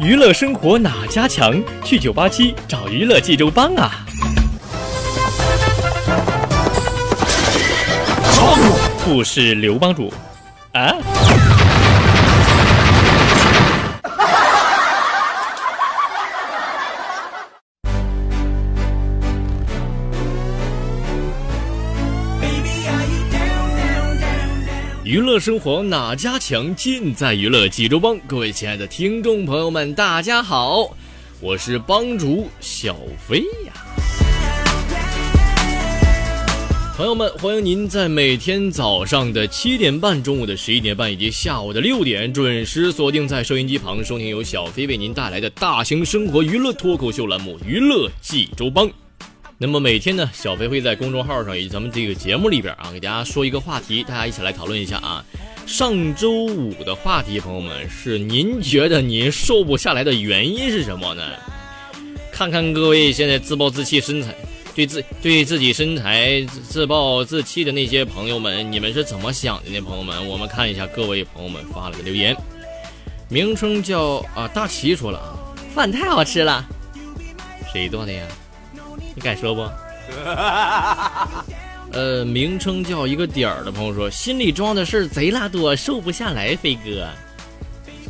娱乐生活哪家强？去九八七找娱乐济州帮啊！不是刘帮主啊。乐生活哪家强？尽在娱乐济州帮。各位亲爱的听众朋友们，大家好，我是帮主小飞呀。朋友们，欢迎您在每天早上的七点半、中午的十一点半以及下午的六点准时锁定在收音机旁，收听由小飞为您带来的大型生活娱乐脱口秀栏目《娱乐济州帮》。那么每天呢，小飞会在公众号上以及咱们这个节目里边啊，给大家说一个话题，大家一起来讨论一下啊。上周五的话题，朋友们是您觉得您瘦不下来的原因是什么呢？看看各位现在自暴自弃身材，对自对自己身材自暴自弃的那些朋友们，你们是怎么想的呢？朋友们，我们看一下各位朋友们发了个留言，名称叫啊大齐说了啊，饭太好吃了，谁做的呀？你敢说不？呃，名称叫一个点儿的朋友说，心里装的事儿贼拉多，瘦不下来。飞哥，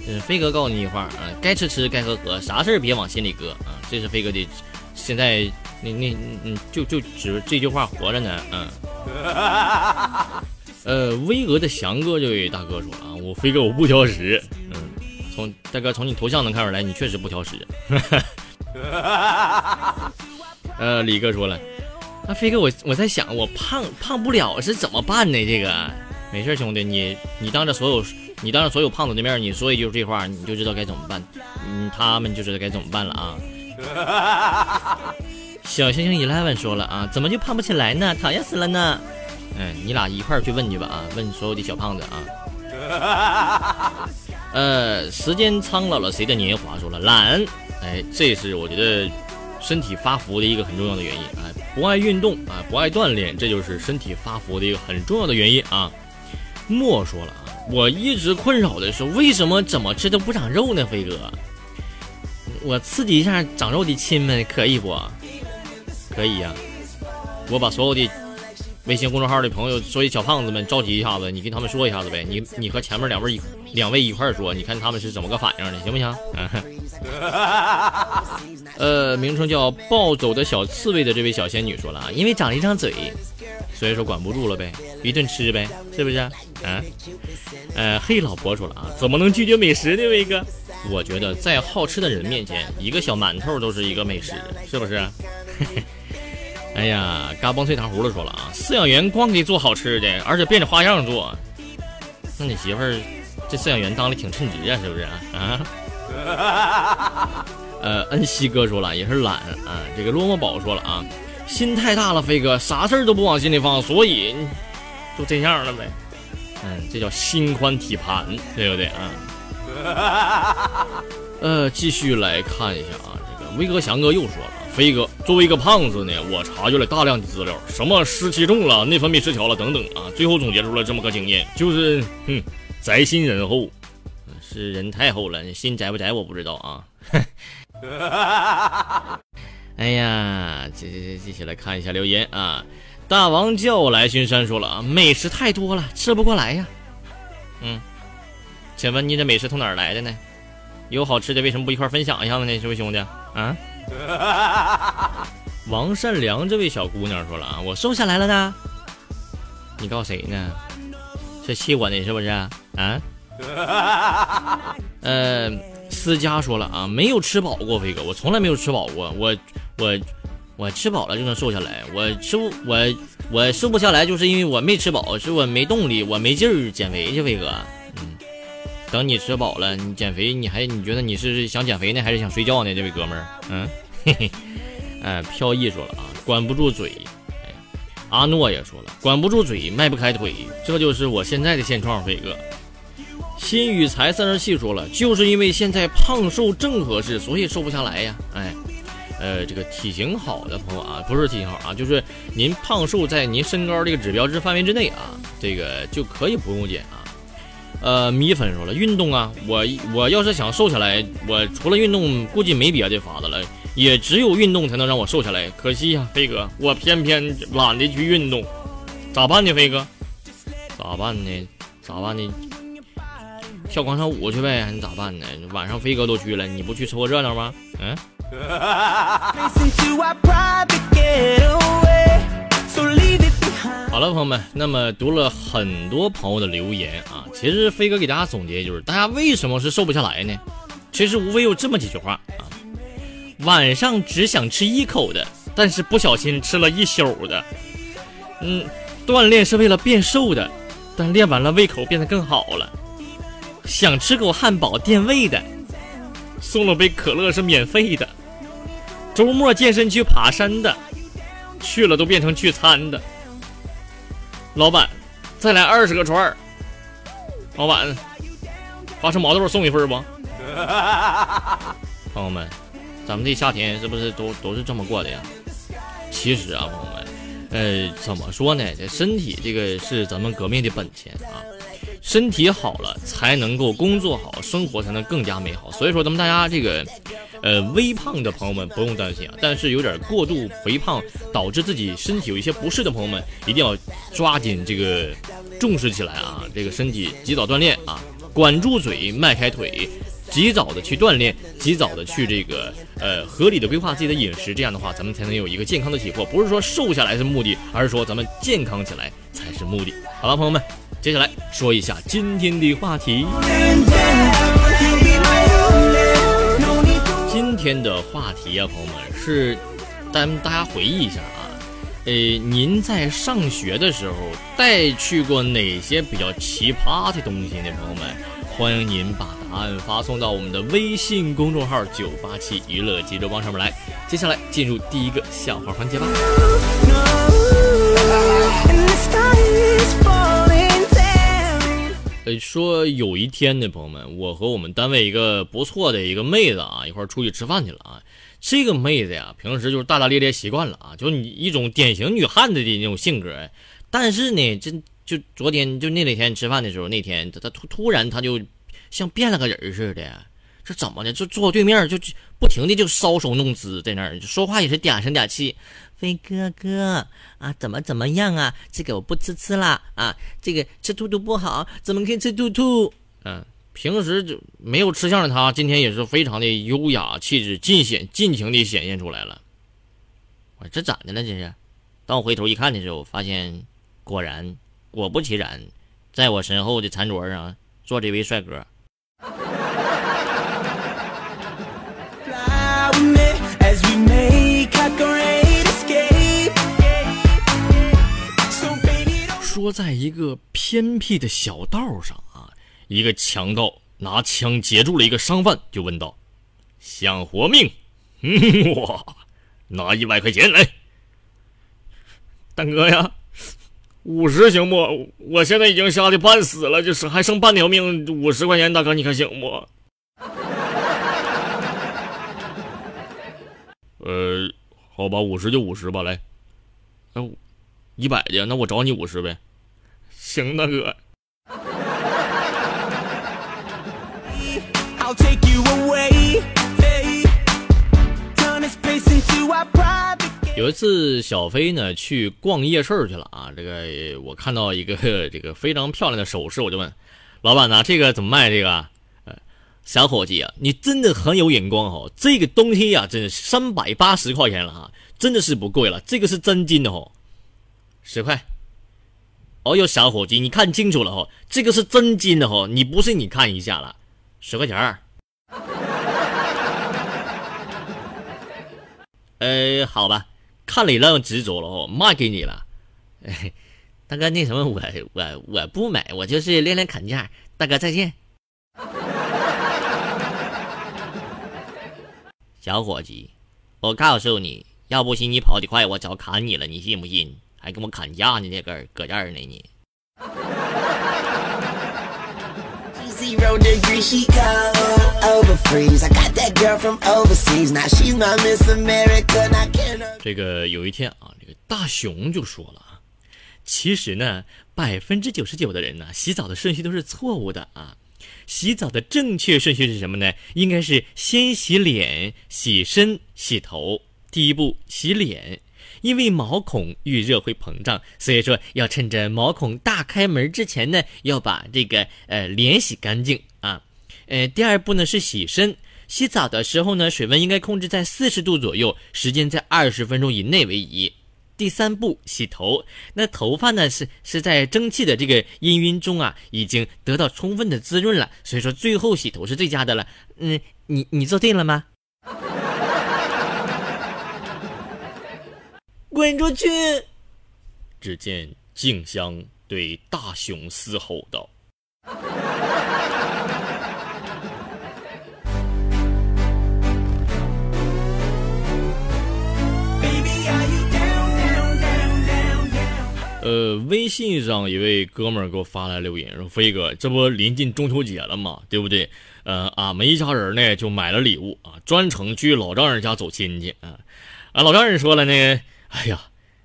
嗯，飞哥告诉你一话啊，该吃吃，该喝喝，啥事儿别往心里搁啊。这是飞哥的，现在那那嗯，就就只这句话活着呢。嗯。呃，巍峨的翔哥这位大哥说啊，我飞哥我不挑食。嗯，从大哥从你头像能看出来，你确实不挑食。呃，李哥说了，那飞哥，我我在想，我胖胖不了是怎么办呢？这个没事，兄弟，你你当着所有你当着所有胖子的面，你说一句这话，你就知道该怎么办，嗯，他们就知道该怎么办了啊。小星星 eleven 说了啊，怎么就胖不起来呢？讨厌死了呢。嗯，你俩一块去问去吧啊，问所有的小胖子啊。呃，时间苍老了谁的年华？说了懒，哎，这是我觉得。身体发福的一个很重要的原因啊，不爱运动啊，不爱锻炼，这就是身体发福的一个很重要的原因啊。莫说了啊，我一直困扰的是为什么怎么吃都不长肉呢？飞哥，我刺激一下长肉的亲们可以不？可以呀，我把所有的微信公众号的朋友，所有小胖子们召集一下子，你跟他们说一下子呗。你你和前面两位一两位一块儿说，你看他们是怎么个反应的，行不行？呃，名称叫暴走的小刺猬的这位小仙女说了啊，因为长了一张嘴，所以说管不住了呗，一顿吃呗，是不是？啊，呃，黑老婆说了啊，怎么能拒绝美食呢？威哥，我觉得在好吃的人面前，一个小馒头都是一个美食，是不是？哎呀，嘎嘣脆糖葫芦说了啊，饲养员光给做好吃的，而且变着花样做，那你媳妇儿这饲养员当的挺称职啊，是不是啊？啊。呃，恩熙哥说了也是懒啊。这个落寞宝说了啊，心太大了，飞哥啥事儿都不往心里放，所以就这样了呗。嗯，这叫心宽体盘，对不对啊？呃，继续来看一下啊，这个威哥翔哥又说了，飞哥作为一个胖子呢，我查阅了大量的资料，什么湿气重了、内分泌失调了等等啊，最后总结出了这么个经验，就是哼，宅心仁厚，是人太厚了，心宅不宅我不知道啊。哎呀，这这这，继续来看一下留言啊！大王叫我来巡山，说了啊，美食太多了，吃不过来呀。嗯，请问你这美食从哪儿来的呢？有好吃的，为什么不一块分享一下呢？这位兄弟啊？王善良这位小姑娘说了啊，我瘦下来了呢。你告谁呢？是气我呢，是不是啊？呃。思佳说了啊，没有吃饱过，飞哥，我从来没有吃饱过，我我我吃饱了就能瘦下来，我吃不我我瘦不下来，就是因为我没吃饱，是我没动力，我没劲儿减肥去，飞哥，嗯，等你吃饱了，你减肥，你还你觉得你是想减肥呢，还是想睡觉呢？这位哥们儿，嗯，嘿嘿，哎，飘逸说了啊，管不住嘴。阿诺也说了，管不住嘴，迈不开腿，这就是我现在的现状。飞哥，新雨才三十七说了，就是因为现在胖瘦正合适，所以瘦不下来呀。哎，呃，这个体型好的朋友啊，不是体型好啊，就是您胖瘦在您身高这个指标值范围之内啊，这个就可以不用减啊。呃，米粉说了，运动啊，我我要是想瘦下来，我除了运动，估计没别的法子了。也只有运动才能让我瘦下来，可惜呀，飞哥，我偏偏懒得去运动，咋办呢？飞哥，咋办呢？咋办呢？跳广场舞去呗，你咋办呢？晚上飞哥都去了，你不去凑个热闹吗？嗯。好了，朋友们，那么读了很多朋友的留言啊，其实飞哥给大家总结就是，大家为什么是瘦不下来呢？其实无非有这么几句话啊。晚上只想吃一口的，但是不小心吃了一宿的。嗯，锻炼是为了变瘦的，但练完了胃口变得更好了。想吃口汉堡垫胃的，送了杯可乐是免费的。周末健身去爬山的，去了都变成聚餐的。老板，再来二十个串儿。老板，花生毛豆送一份不？朋友们。咱们这夏天是不是都都是这么过的呀？其实啊，朋友们，呃，怎么说呢？这身体这个是咱们革命的本钱啊，身体好了才能够工作好，生活才能更加美好。所以说，咱们大家这个，呃，微胖的朋友们不用担心啊，但是有点过度肥胖导致自己身体有一些不适的朋友们，一定要抓紧这个重视起来啊！这个身体及早锻炼啊，管住嘴，迈开腿。及早的去锻炼，及早的去这个呃合理的规划自己的饮食，这样的话咱们才能有一个健康的体魄。不是说瘦下来是目的，而是说咱们健康起来才是目的。好了，朋友们，接下来说一下今天的话题。今天的话题啊，朋友们是带大家回忆一下啊，呃，您在上学的时候带去过哪些比较奇葩的东西呢？朋友们？欢迎您把答案发送到我们的微信公众号“九八七娱乐急救帮”上面来。接下来进入第一个笑话环节吧。呃，说有一天呢，朋友们，我和我们单位一个不错的一个妹子啊，一块出去吃饭去了啊。这个妹子呀，平时就是大大咧咧习惯了啊，就你一种典型女汉子的那种性格。但是呢，这。就昨天，就那那天吃饭的时候，那天她她突突然她就像变了个人似的，这怎么的？就坐对面，就不停的就搔首弄姿，在那儿说话也是嗲声嗲气。飞哥哥啊，怎么怎么样啊？这个我不吃吃了啊，这个吃兔兔不好，怎么可以吃兔兔？嗯，平时就没有吃相的他，今天也是非常的优雅气质，尽显尽情的显现出来了。我这咋的了？这是？当我回头一看的时候，发现果然。果不其然，在我身后的餐桌上坐这位帅哥。说，在一个偏僻的小道上啊，一个强盗拿枪截住了一个商贩，就问道：“想活命？哇，拿一百块钱来，大哥呀！”五十行不？我现在已经吓得半死了，就是还剩半条命。五十块钱，大哥，你看行不？呃，好吧，五十就五十吧，来。哎，一百的，那我找你五十呗。行，大哥。有一次，小飞呢去逛夜市去了啊。这个我看到一个 这个非常漂亮的首饰，我就问老板呢，这个怎么卖？这个，呃，小伙计啊，你真的很有眼光哦。这个东西呀，真的三百八十块钱了哈，真的是不贵了。这个是真金的哦，十块。哦哟，小伙计，你看清楚了哦，这个是真金的哦，你不信你看一下了，十块钱儿。呃，好吧。看你那么执着了哦，卖给你了，大哥，那什么，我我我不买，我就是练练砍价。大哥再见，小伙计，我告诉你，要不行你跑得快，我早砍你了，你信不信？还跟我砍价呢，这根搁这儿呢你。这个有一天啊，这个大熊就说了啊，其实呢，百分之九十九的人呢，洗澡的顺序都是错误的啊。洗澡的正确顺序是什么呢？应该是先洗脸、洗身、洗头。第一步，洗脸。因为毛孔遇热会膨胀，所以说要趁着毛孔大开门之前呢，要把这个呃脸洗干净啊。呃，第二步呢是洗身，洗澡的时候呢，水温应该控制在四十度左右，时间在二十分钟以内为宜。第三步洗头，那头发呢是是在蒸汽的这个氤氲中啊，已经得到充分的滋润了，所以说最后洗头是最佳的了。嗯，你你做对了吗？滚出去！只见静香对大雄嘶吼道：“呃，微信上一位哥们儿给我发来留言说：‘飞哥，这不临近中秋节了嘛，对不对？呃，俺们一家人呢就买了礼物啊，专程去老丈人家走亲戚啊。俺老丈人说了呢。’哎呀，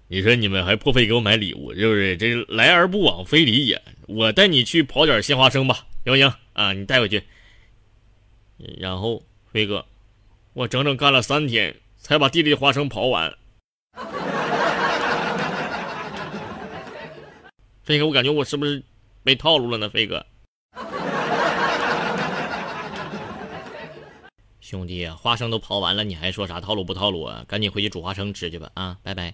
你说你们还破费给我买礼物，是不是？这来而不往非礼也。我带你去刨点鲜花生吧，行不行？啊，你带回去。然后飞哥，我整整干了三天，才把地里的花生刨完。飞哥，我感觉我是不是被套路了呢？飞哥，兄弟，花生都刨完了，你还说啥套路不套路啊？赶紧回去煮花生吃去吧！啊，拜拜。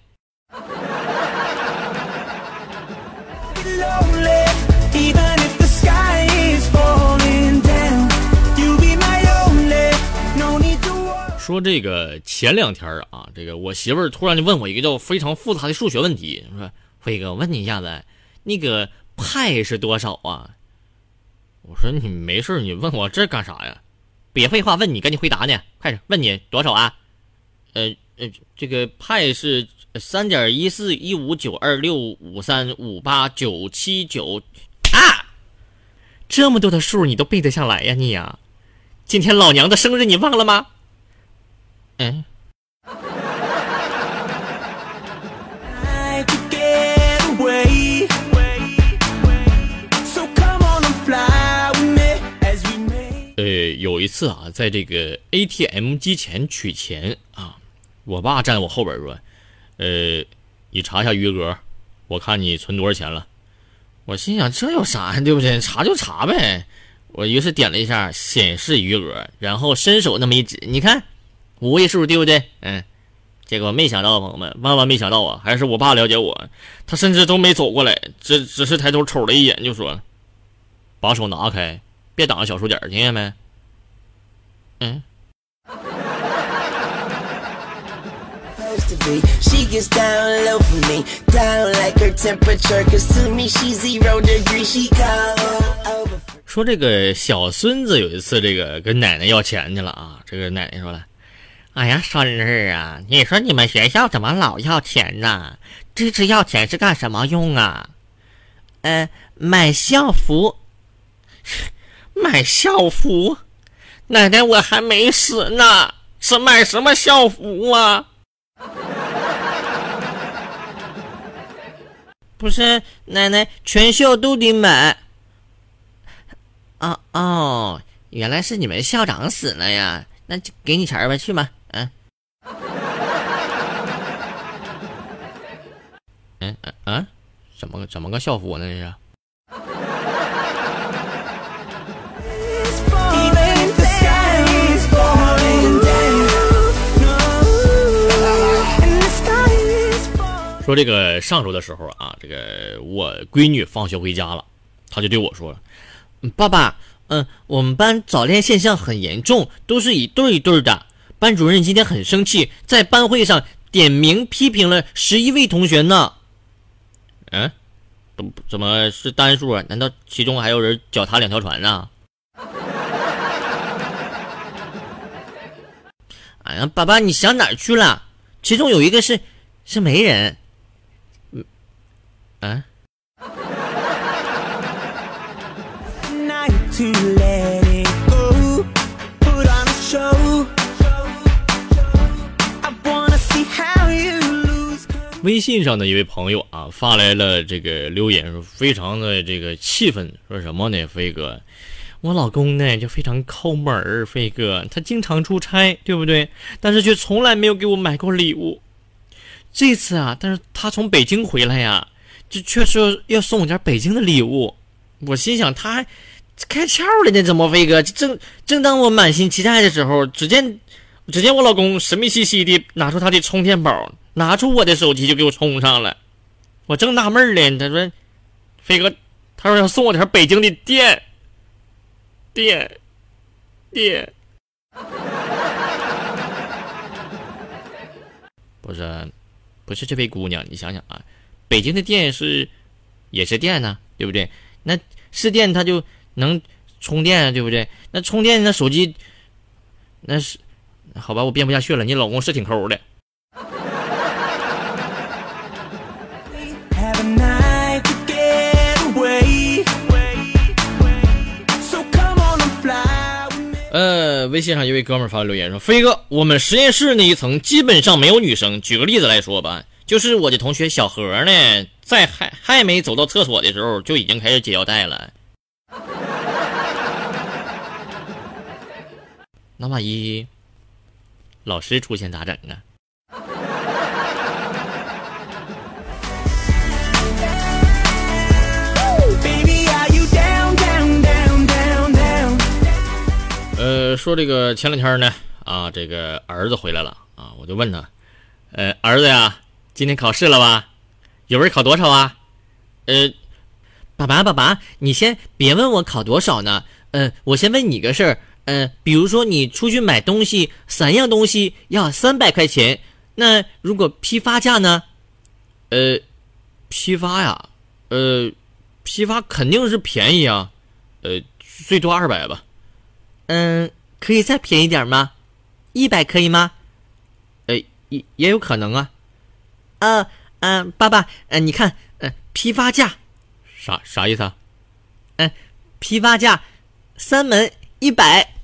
说这个前两天啊，这个我媳妇儿突然就问我一个叫非常复杂的数学问题，说飞哥，问你一下子，那个派是多少啊？我说你没事你问我这干啥呀？别废话，问你赶紧回答呢，快点，问你多少啊？呃呃，这个派是。三点一四一五九二六五三五八九七九啊！这么多的数你都背得下来呀你呀？今天老娘的生日你忘了吗？嗯。呃，有一次啊，在这个 ATM 机前取钱啊，我爸站我后边说。呃，你查一下余额，我看你存多少钱了。我心想这有啥呀，对不对？查就查呗。我于是点了一下显示余额，然后伸手那么一指，你看五位数，对不对？嗯。结果没想到，朋友们万万没想到啊，还是我爸了解我，他甚至都没走过来，只只是抬头瞅了一眼，就说：“把手拿开，别挡着小数点，听见没？”嗯。说这个小孙子有一次这个跟奶奶要钱去了啊，这个奶奶说了：“哎呀，孙儿啊，你说你们学校怎么老要钱呢？这次要钱是干什么用啊？呃，买校服，买校服，奶奶我还没死呢，是买什么校服啊？” 不是奶奶，全校都得买。哦哦，原来是你们校长死了呀？那就给你钱吧，去吧。嗯。嗯嗯啊？怎么怎么个校服呢？这是？说这个上周的时候啊，这个我闺女放学回家了，她就对我说：“爸爸，嗯，我们班早恋现象很严重，都是一对一对的。班主任今天很生气，在班会上点名批评了十一位同学呢。”嗯，怎怎么是单数啊？难道其中还有人脚踏两条船呢？哎呀，爸爸，你想哪儿去了？其中有一个是是媒人。嗯，啊。微信上的一位朋友啊，发来了这个留言，说非常的这个气愤，说什么呢？飞哥，我老公呢就非常抠门儿，飞哥他经常出差，对不对？但是却从来没有给我买过礼物。这次啊，但是他从北京回来呀，就确实要送我点北京的礼物。我心想，他还开窍了呢，怎么飞哥？正正当我满心期待的时候，只见只见我老公神秘兮兮的拿出他的充电宝。拿出我的手机就给我充上了，我正纳闷呢。他说：“飞哥，他说要送我点北京的电，电，电。”不是，不是这位姑娘，你想想啊，北京的电是也是电呢，对不对？那是电，它就能充电啊，对不对？那充电那手机那是好吧，我编不下去了。你老公是挺抠的。呃，微信上一位哥们发留言说：“飞哥，我们实验室那一层基本上没有女生。举个例子来说吧，就是我的同学小何呢，在还还没走到厕所的时候，就已经开始解腰带了。那万一老师出现咋整啊？”呃，说这个前两天呢，啊，这个儿子回来了啊，我就问他，呃，儿子呀，今天考试了吧？语文考多少啊？呃，爸爸，爸爸，你先别问我考多少呢，嗯，我先问你个事儿，嗯，比如说你出去买东西，三样东西要三百块钱，那如果批发价呢？呃，批发呀，呃，批发肯定是便宜啊，呃，最多二百吧。嗯，可以再便宜点吗？一百可以吗？呃，也也有可能啊。呃，嗯，爸爸，嗯，你看，嗯，批发价，啥啥意思啊？嗯，批发价，三门一百。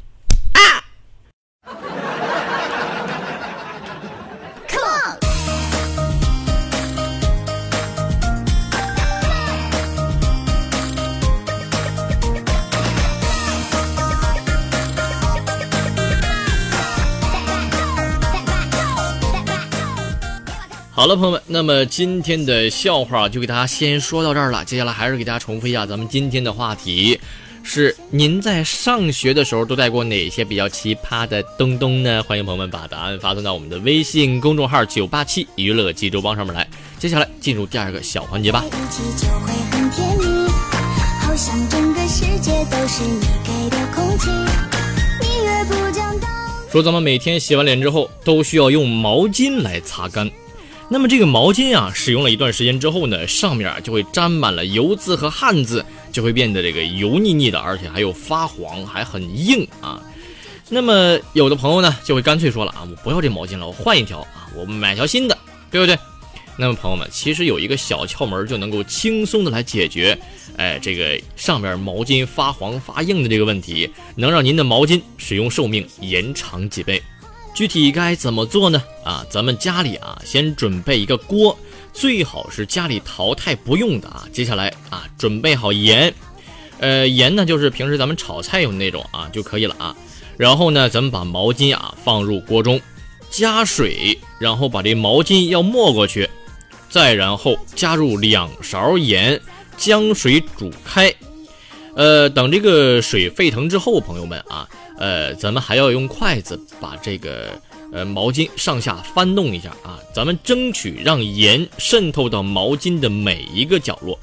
好了，朋友们，那么今天的笑话就给大家先说到这儿了。接下来还是给大家重复一下咱们今天的话题：是您在上学的时候都带过哪些比较奇葩的东东呢？欢迎朋友们把答案发送到我们的微信公众号“九八七娱乐济州帮”上面来。接下来进入第二个小环节吧。说咱们每天洗完脸之后都需要用毛巾来擦干。那么这个毛巾啊，使用了一段时间之后呢，上面就会沾满了油渍和汗渍，就会变得这个油腻腻的，而且还有发黄，还很硬啊。那么有的朋友呢，就会干脆说了啊，我不要这毛巾了，我换一条啊，我买条新的，对不对？那么朋友们，其实有一个小窍门就能够轻松的来解决，哎，这个上面毛巾发黄发硬的这个问题，能让您的毛巾使用寿命延长几倍。具体该怎么做呢？啊，咱们家里啊，先准备一个锅，最好是家里淘汰不用的啊。接下来啊，准备好盐，呃，盐呢就是平时咱们炒菜用那种啊就可以了啊。然后呢，咱们把毛巾啊放入锅中，加水，然后把这毛巾要没过去，再然后加入两勺盐，将水煮开。呃，等这个水沸腾之后，朋友们啊。呃，咱们还要用筷子把这个呃毛巾上下翻动一下啊，咱们争取让盐渗透到毛巾的每一个角落。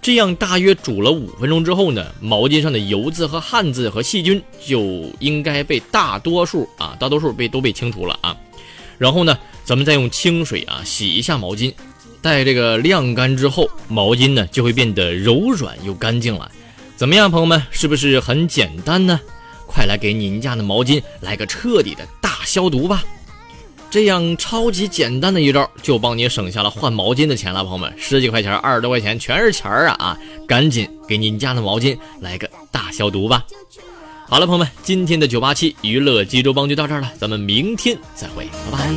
这样大约煮了五分钟之后呢，毛巾上的油渍和汗渍和细菌就应该被大多数啊，大多数被都被清除了啊。然后呢，咱们再用清水啊洗一下毛巾，待这个晾干之后，毛巾呢就会变得柔软又干净了。怎么样，朋友们，是不是很简单呢？快来给您家的毛巾来个彻底的大消毒吧！这样超级简单的一招，就帮你省下了换毛巾的钱了，朋友们，十几块钱、二十多块钱全是钱儿啊啊！赶紧给你家的毛巾来个大消毒吧。好了，朋友们，今天的九八七娱乐济州帮就到这儿了，咱们明天再会，拜拜。